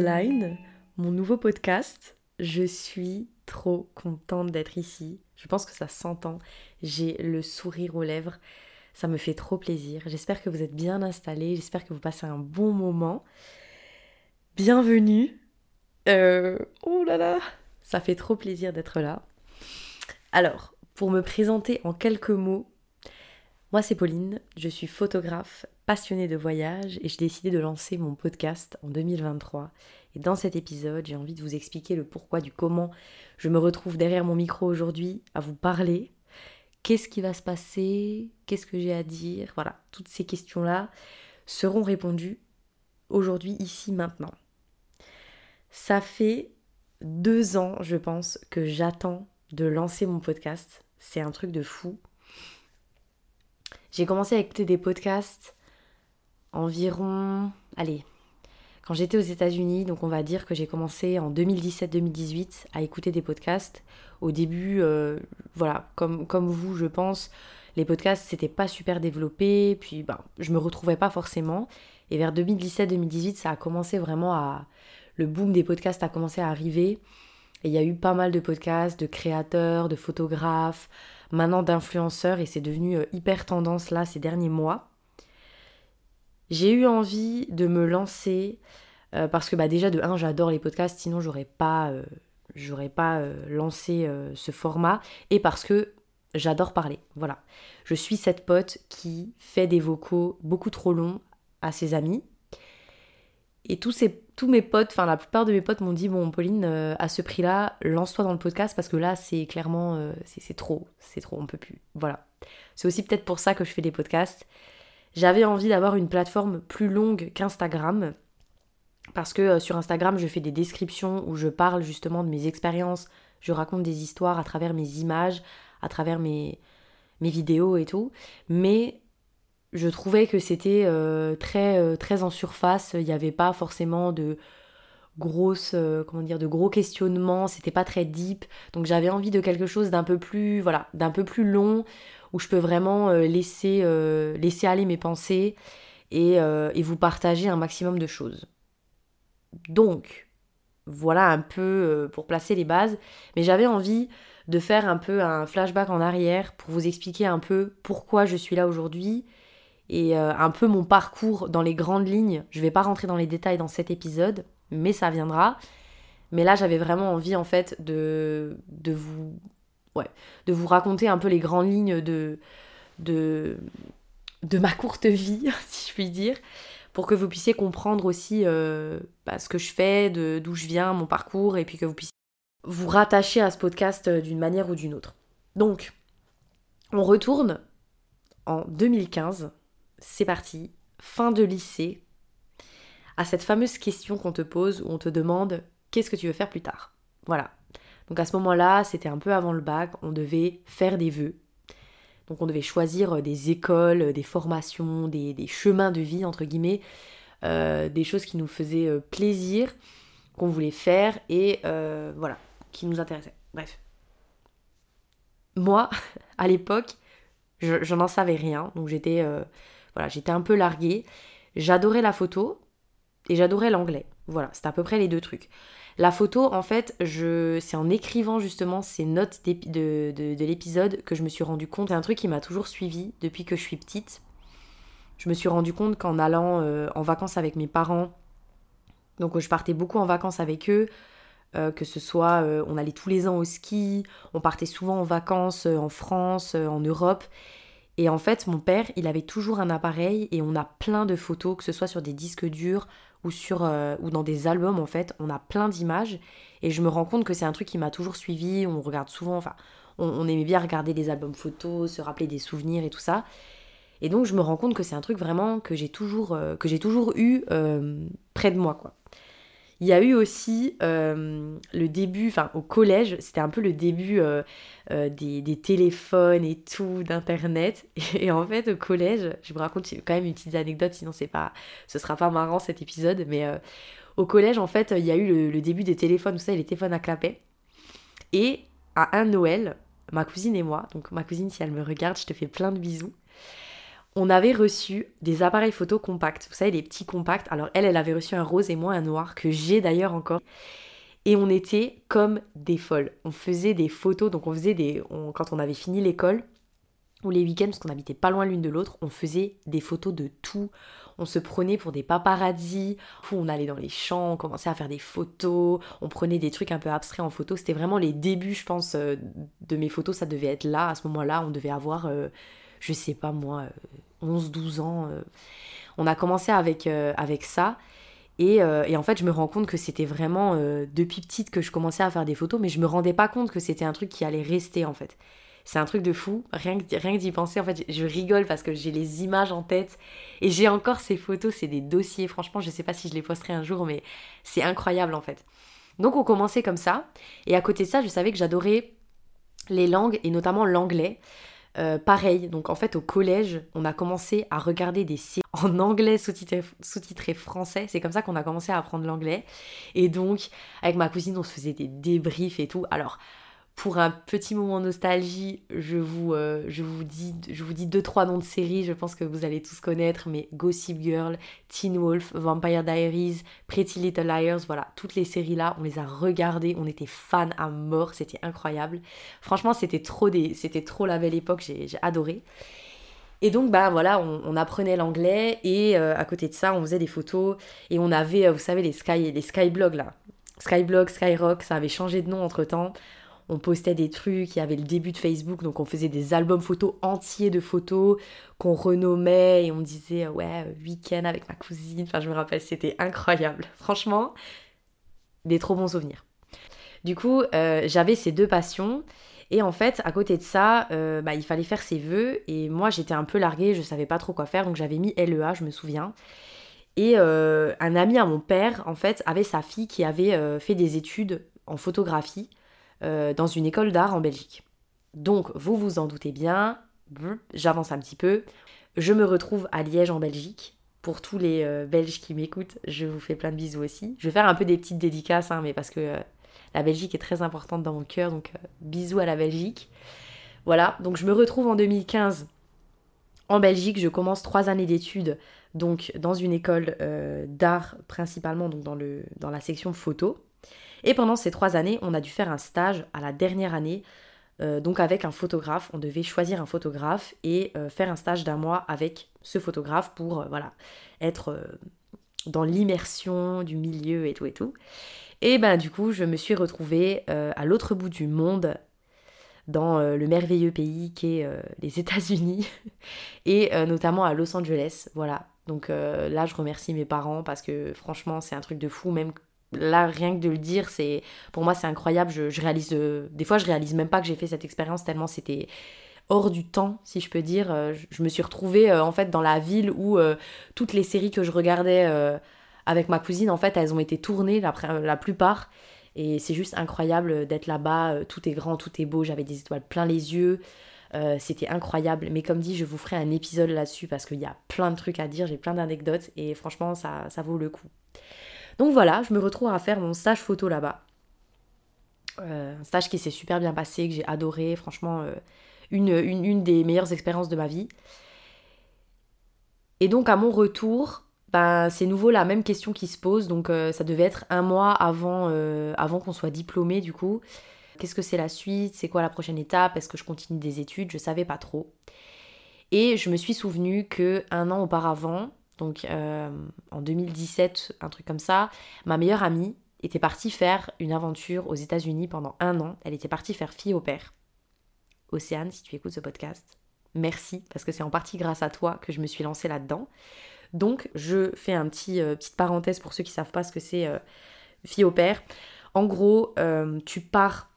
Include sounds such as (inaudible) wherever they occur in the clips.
Line, mon nouveau podcast. Je suis trop contente d'être ici. Je pense que ça s'entend. J'ai le sourire aux lèvres. Ça me fait trop plaisir. J'espère que vous êtes bien installés. J'espère que vous passez un bon moment. Bienvenue. Euh, oh là là, ça fait trop plaisir d'être là. Alors, pour me présenter en quelques mots, moi c'est Pauline, je suis photographe, passionnée de voyage et j'ai décidé de lancer mon podcast en 2023. Et dans cet épisode, j'ai envie de vous expliquer le pourquoi du comment je me retrouve derrière mon micro aujourd'hui à vous parler. Qu'est-ce qui va se passer? Qu'est-ce que j'ai à dire? Voilà, toutes ces questions-là seront répondues aujourd'hui, ici, maintenant. Ça fait deux ans, je pense, que j'attends de lancer mon podcast. C'est un truc de fou. J'ai commencé à écouter des podcasts environ, allez, quand j'étais aux États-Unis, donc on va dire que j'ai commencé en 2017-2018 à écouter des podcasts. Au début, euh, voilà, comme, comme vous, je pense, les podcasts c'était pas super développé, puis ben, je me retrouvais pas forcément. Et vers 2017-2018, ça a commencé vraiment à. Le boom des podcasts a commencé à arriver. Et il y a eu pas mal de podcasts, de créateurs, de photographes, maintenant d'influenceurs et c'est devenu euh, hyper tendance là ces derniers mois. J'ai eu envie de me lancer euh, parce que bah déjà de un j'adore les podcasts sinon j'aurais pas euh, j'aurais pas lancé ce format et parce que j'adore parler. Voilà. Je suis cette pote qui fait des vocaux beaucoup trop longs à ses amis et tous, ces, tous mes potes, enfin la plupart de mes potes m'ont dit Bon, Pauline, euh, à ce prix-là, lance-toi dans le podcast parce que là, c'est clairement, euh, c'est trop, c'est trop, on peut plus. Voilà. C'est aussi peut-être pour ça que je fais des podcasts. J'avais envie d'avoir une plateforme plus longue qu'Instagram parce que euh, sur Instagram, je fais des descriptions où je parle justement de mes expériences, je raconte des histoires à travers mes images, à travers mes, vidéos et tout. Mais je trouvais que c'était euh, très, euh, très en surface. Il n'y avait pas forcément de gros questionnements. C'était pas très deep. Donc j'avais envie de quelque chose d'un peu plus, voilà, d'un peu plus long où je peux vraiment laisser, laisser aller mes pensées et, et, vous partager un maximum de choses. Donc voilà un peu pour placer les bases. Mais j'avais envie de faire un peu un flashback en arrière pour vous expliquer un peu pourquoi je suis là aujourd'hui et euh, un peu mon parcours dans les grandes lignes. Je vais pas rentrer dans les détails dans cet épisode, mais ça viendra. Mais là, j'avais vraiment envie en fait de, de vous ouais, de vous raconter un peu les grandes lignes de de de ma courte vie, (laughs) si je puis dire, pour que vous puissiez comprendre aussi euh, bah, ce que je fais, d'où je viens, mon parcours, et puis que vous puissiez vous rattacher à ce podcast euh, d'une manière ou d'une autre. Donc, on retourne en 2015 c'est parti, fin de lycée, à cette fameuse question qu'on te pose où on te demande qu'est-ce que tu veux faire plus tard? Voilà. Donc à ce moment-là, c'était un peu avant le bac, on devait faire des vœux. Donc on devait choisir euh, des écoles, euh, des formations, des, chemins de vie, entre guillemets, euh, des choses qui nous faisaient plaisir, qu'on voulait faire et voilà, qui nous intéressaient. Bref. Moi, (laughs) à l'époque, je, n'en savais rien, donc j'étais voilà, j'étais un peu larguée. J'adorais la photo et j'adorais l'anglais. Voilà, c'était à peu près les deux trucs. La photo, en fait, je... c'est en écrivant justement ces notes de, de, l'épisode que je me suis rendu compte. C'est un truc qui m'a toujours suivi depuis que je suis petite. Je me suis rendu compte qu'en allant euh, en vacances avec mes parents, donc je partais beaucoup en vacances avec eux, euh, que ce soit euh, on allait tous les ans au ski, on partait souvent en vacances en France, en Europe, et en fait, mon père, il avait toujours un appareil et on a plein de photos, que ce soit sur des disques durs ou, sur, euh, ou dans des albums, en fait, on a plein d'images. Et je me rends compte que c'est un truc qui m'a toujours suivi. On regarde souvent, enfin, on, aimait bien regarder des albums photos, se rappeler des souvenirs et tout ça. Et donc, je me rends compte que c'est un truc vraiment que j'ai toujours, euh, toujours eu euh, près de moi, quoi. Il y a eu aussi euh, le début, enfin au collège, c'était un peu le début euh, euh, des, téléphones et tout, d'internet. (laughs) Et, en fait au collège, je vous raconte quand même une petite anecdote, sinon c'est pas, ce sera pas marrant cet épisode, mais au collège en fait il y a eu le, début des téléphones, vous savez les téléphones à clapet. Et à un Noël, ma cousine et moi, donc ma cousine si elle me regarde, je te fais plein de bisous on avait reçu des appareils photo compacts. Vous savez, les petits compacts. Alors elle, elle avait reçu un rose et moi un noir, que j'ai d'ailleurs encore. Et on était comme des folles. On faisait des photos, donc on faisait des... quand on avait fini l'école, ou les week-ends, parce qu'on habitait pas loin l'une de l'autre, on faisait des photos de tout. On se prenait pour des paparazzis, on allait dans les champs, on commençait à faire des photos, on prenait des trucs un peu abstraits en photo. C'était vraiment les débuts, je pense, euh, de mes photos. Ça devait être là, à ce moment-là, on devait avoir, euh, je sais pas moi, 11-12 euh, ans. On a commencé avec, avec ça. Et, et, en fait, je me rends compte que c'était vraiment depuis petite que je commençais à faire des photos, mais je me rendais pas compte que c'était un truc qui allait rester en fait. C'est un truc de fou. Rien que, rien d'y penser, en fait, je rigole parce que j'ai les images en tête. Et j'ai encore ces photos, c'est des dossiers. Franchement, je sais pas si je les posterai un jour, mais c'est incroyable en fait. Donc on commençait comme ça. Et à côté de ça, je savais que j'adorais les langues et notamment l'anglais. Euh, pareil, donc en fait au collège, on a commencé à regarder des séries (laughs) en anglais sous-titré sous français. C'est comme ça qu'on a commencé à apprendre l'anglais. Et donc, avec ma cousine, on se faisait des débriefs et tout. Alors, pour un petit moment nostalgie, je vous, euh, je vous dis je vous dis deux trois noms de séries, je pense que vous allez tous connaître, mais Gossip Girl, Teen Wolf, Vampire Diaries, Pretty Little Liars, voilà, toutes les séries là, on les a regardées, on était fans à mort, c'était incroyable. Franchement, c'était trop des trop la belle époque, j'ai adoré. Et donc, bah voilà, on, apprenait l'anglais et euh, à côté de ça, on faisait des photos et on avait, euh, vous savez, les, sky, les skyblogs là. Skyblog, Skyrock, ça avait changé de nom entre temps on postait des trucs, il y avait le début de Facebook, donc on faisait des albums photos entiers de photos qu'on renommait et on disait ouais, week-end avec ma cousine. Enfin, je me rappelle, c'était incroyable. (laughs) Franchement, des trop bons souvenirs. Du coup, euh, j'avais ces deux passions. Et en fait, à côté de ça, euh, bah, il fallait faire ses vœux. Et moi, j'étais un peu larguée, je savais pas trop quoi faire. Donc j'avais mis LEA, je me souviens. Et euh, un ami à mon père, en fait, avait sa fille qui avait fait des études en photographie. Euh, dans une école d'art en Belgique. Donc, vous vous en doutez bien, j'avance un petit peu. Je me retrouve à Liège en Belgique. Pour tous les euh, Belges qui m'écoutent, je vous fais plein de bisous aussi. Je vais faire un peu des petites dédicaces, hein, mais parce que euh, la Belgique est très importante dans mon cœur, donc bisous à la Belgique. Voilà, donc je me retrouve en 2015 en Belgique. Je commence trois années d'études, donc dans une école d'art principalement, donc dans, la section photo. Et pendant ces trois années, on a dû faire un stage à la dernière année, euh, donc avec un photographe. On devait choisir un photographe et euh, faire un stage d'un mois avec ce photographe pour euh, voilà être dans l'immersion du milieu et tout et tout. Et ben du coup, je me suis retrouvée à l'autre bout du monde dans le merveilleux pays qu'est (laughs) les États-Unis (laughs) et notamment à Los Angeles. Voilà. Donc là, je remercie mes parents parce que franchement, c'est un truc de fou, même là rien que de le dire c'est pour moi c'est incroyable. Je, réalise euh, des fois je réalise même pas que j'ai fait cette expérience tellement c'était hors du temps si je peux dire. Euh, je, me suis retrouvée euh, en fait dans la ville où toutes les séries que je regardais avec ma cousine en fait elles ont été tournées la, plupart. Et c'est juste incroyable d'être là-bas tout est grand tout est beau j'avais des étoiles plein les yeux. C'était incroyable. Mais comme dit je vous ferai un épisode là-dessus parce qu'il y a plein de trucs à dire j'ai plein d'anecdotes et franchement ça, ça vaut le coup donc voilà, je me retrouve à faire mon stage photo là-bas. Euh, un stage qui s'est super bien passé, que j'ai adoré, franchement, euh, une, des meilleures expériences de ma vie. Et donc à mon retour, ben, c'est nouveau la même question qui se pose, donc euh, ça devait être un mois avant, avant qu'on soit diplômé du coup. Qu'est-ce que c'est la suite? C'est quoi la prochaine étape? Est-ce que je continue des études? Je savais pas trop. Et je me suis souvenu que un an auparavant, donc euh, en 2017, un truc comme ça, ma meilleure amie était partie faire une aventure aux États-Unis pendant un an. Elle était partie faire fille au père. Océane, si tu écoutes ce podcast, merci, parce que c'est en partie grâce à toi que je me suis lancée là-dedans. Donc, je fais un petit euh, petite parenthèse pour ceux qui savent pas ce que c'est euh, fille au père. En gros, tu pars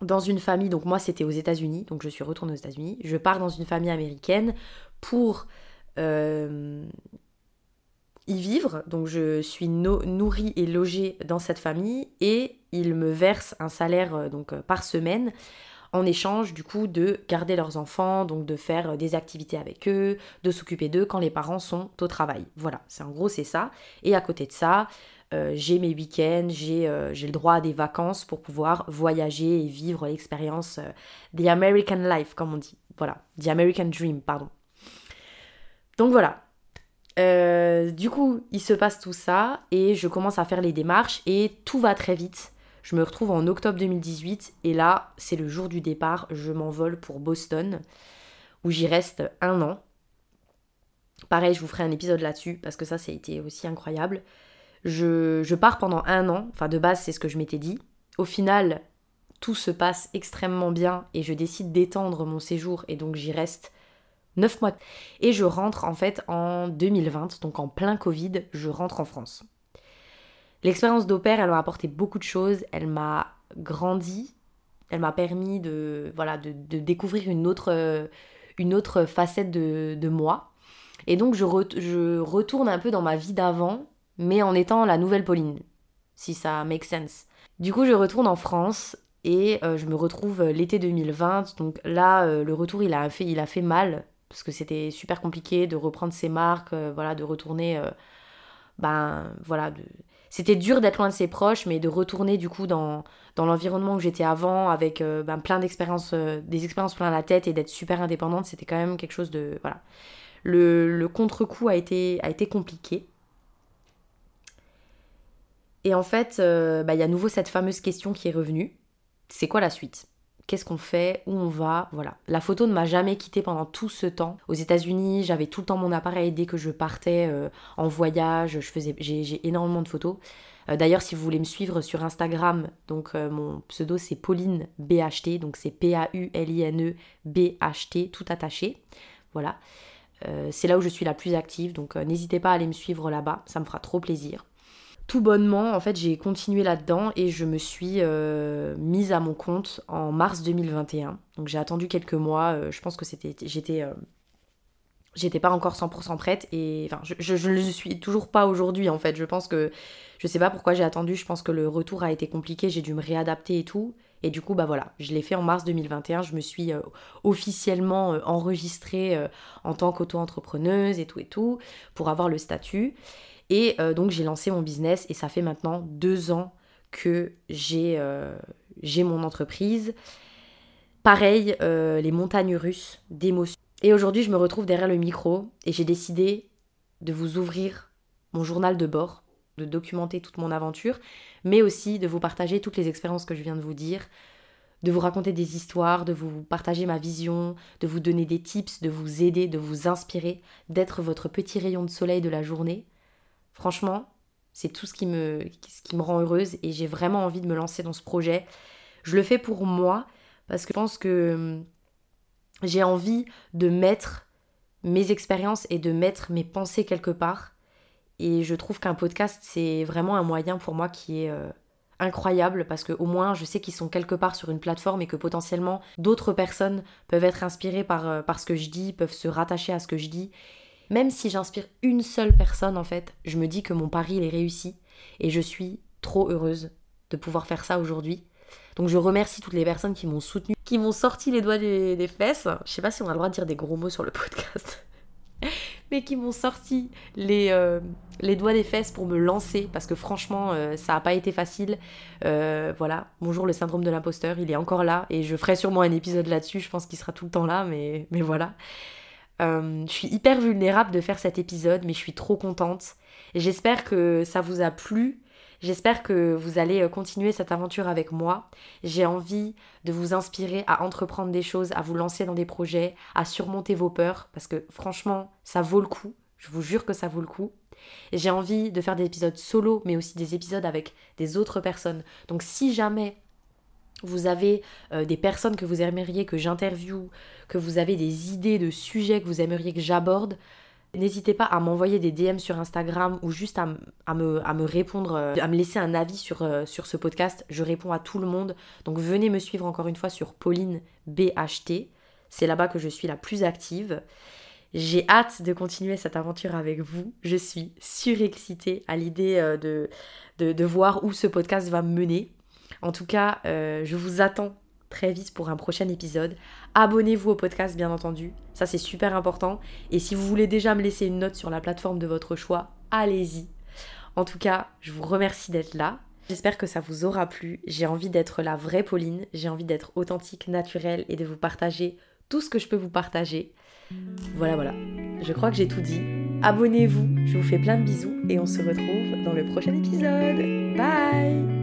dans une famille, donc moi c'était aux États-Unis, donc je suis retournée aux États-Unis. Je pars dans une famille américaine pour y vivre. Donc je suis nourrie et logée dans cette famille et ils me versent un salaire euh, donc euh, par semaine en échange du coup de garder leurs enfants, donc de faire des activités avec eux, de s'occuper d'eux quand les parents sont au travail. Voilà, c'est en gros c'est ça. Et à côté de ça, j'ai mes week-ends, j'ai le droit à des vacances pour pouvoir voyager et vivre l'expérience The American Life comme on dit. Voilà, The American Dream, pardon. Donc voilà. Euh, du coup, il se passe tout ça et je commence à faire les démarches et tout va très vite. Je me retrouve en octobre 2018 et là, c'est le jour du départ. Je m'envole pour Boston où j'y reste un an. Pareil, je vous ferai un épisode là-dessus parce que ça, ça a été aussi incroyable. Je, je pars pendant un an. Enfin, de base, c'est ce que je m'étais dit. Au final, tout se passe extrêmement bien et je décide d'étendre mon séjour et donc j'y reste 9 mois. Et je rentre en fait en 2020, donc en plein Covid, je rentre en France. L'expérience d'opère, elle m'a apporté beaucoup de choses, elle m'a grandi, elle m'a permis de, voilà, de, découvrir une autre, une autre facette de, moi. Et donc je, je retourne un peu dans ma vie d'avant, mais en étant la nouvelle Pauline, si ça make sense. Du coup, je retourne en France et euh, je me retrouve l'été 2020. Donc là, euh, le retour, il a fait, il a fait mal parce que c'était super compliqué de reprendre ses marques, voilà, de retourner, ben voilà, c'était dur d'être loin de ses proches, mais de retourner du coup dans, dans l'environnement où j'étais avant, avec ben, plein d'expériences, des expériences plein la tête et d'être super indépendante, c'était quand même quelque chose de, voilà. Le, le contre-coup a été, a été compliqué. Et en fait, ben, il y a à nouveau cette fameuse question qui est revenue c'est quoi la suite? Qu'est-ce qu'on fait Où on va Voilà. La photo ne m'a jamais quittée pendant tout ce temps. Aux États-Unis, j'avais tout le temps mon appareil dès que je partais euh, en voyage. Je faisais, j'ai, énormément de photos. Euh, d'ailleurs, si vous voulez me suivre sur Instagram, donc euh, mon pseudo c'est Pauline BHT, donc c'est P-A-U-L-I-N-E B-H-T, tout attaché. Voilà. c'est là où je suis la plus active, donc n'hésitez pas à aller me suivre là-bas, ça me fera trop plaisir tout bonnement, en fait, j'ai continué là-dedans et je me suis euh, mise à mon compte en mars 2021. Donc j'ai attendu quelques mois. Euh, je pense que c'était, j'étais, euh, j'étais pas encore 100% prête et je, ne le suis toujours pas aujourd'hui. En fait, je pense que je sais pas pourquoi j'ai attendu. Je pense que le retour a été compliqué. J'ai dû me réadapter et tout. Et du coup, bah voilà, je l'ai fait en mars 2021. Je me suis officiellement enregistrée en tant qu'auto-entrepreneuse et tout et tout pour avoir le statut. Et euh, donc j'ai lancé mon business et ça fait maintenant deux ans que j'ai euh, mon entreprise. Pareil, euh, les montagnes russes d'émotions. Et aujourd'hui je me retrouve derrière le micro et j'ai décidé de vous ouvrir mon journal de bord, de documenter toute mon aventure, mais aussi de vous partager toutes les expériences que je viens de vous dire, de vous raconter des histoires, de vous partager ma vision, de vous donner des tips, de vous aider, de vous inspirer, d'être votre petit rayon de soleil de la journée Franchement, c'est tout ce qui, me, rend heureuse et j'ai vraiment envie de me lancer dans ce projet. Je le fais pour moi parce que je pense que hum, j'ai envie de mettre mes expériences et de mettre mes pensées quelque part. Et je trouve qu'un podcast, c'est vraiment un moyen pour moi qui est euh, incroyable parce que au moins je sais qu'ils sont quelque part sur une plateforme et que potentiellement d'autres personnes peuvent être inspirées par, euh, par ce que je dis, peuvent se rattacher à ce que je dis même si j'inspire une seule personne, en fait, je me dis que mon pari, il est réussi. Et je suis trop heureuse de pouvoir faire ça aujourd'hui. Donc je remercie toutes les personnes qui m'ont soutenu, qui m'ont sorti les doigts des, fesses. Je sais pas si on a le droit de dire des gros mots sur le (laughs) podcast. mais qui m'ont sorti les, euh, les doigts des fesses pour me lancer parce que franchement euh, ça n'a pas été facile. Euh, voilà, bonjour le syndrome de l'imposteur, il est encore là et je ferai sûrement un épisode là-dessus, je pense qu'il sera tout le temps là, mais voilà. Euh, je suis hyper vulnérable de faire cet épisode, mais je suis trop contente. J'espère que ça vous a plu. J'espère que vous allez euh, continuer cette aventure avec moi. J'ai envie de vous inspirer à entreprendre des choses, à vous lancer dans des projets, à surmonter vos peurs, parce que franchement, ça vaut le coup. Je vous jure que ça vaut le coup. J'ai envie de faire des épisodes solo, mais aussi des épisodes avec des autres personnes. Donc si jamais vous avez euh, des personnes que vous aimeriez que j'interviewe, que vous avez des idées de sujets que vous aimeriez que j'aborde, n'hésitez pas à m'envoyer des DM sur Instagram ou juste à, me, répondre, euh, à me laisser un avis sur, euh, sur ce podcast. Je réponds à tout le monde. Donc venez me suivre encore une fois sur Pauline BHT. C'est là-bas que je suis la plus active. J'ai hâte de continuer cette aventure avec vous. Je suis surexcitée à l'idée de, de, de voir où ce podcast va me mener. En tout cas, euh, je vous attends très vite pour un prochain épisode. Abonnez-vous au podcast, bien entendu. Ça, c'est super important. Et si vous voulez déjà me laisser une note sur la plateforme de votre choix, allez-y. En tout cas, je vous remercie d'être là. J'espère que ça vous aura plu. J'ai envie d'être la vraie Pauline. J'ai envie d'être authentique, naturelle et de vous partager tout ce que je peux vous partager. Voilà, voilà. Je crois que j'ai tout dit. Abonnez-vous, je vous fais plein de bisous et on se retrouve dans le prochain épisode. Bye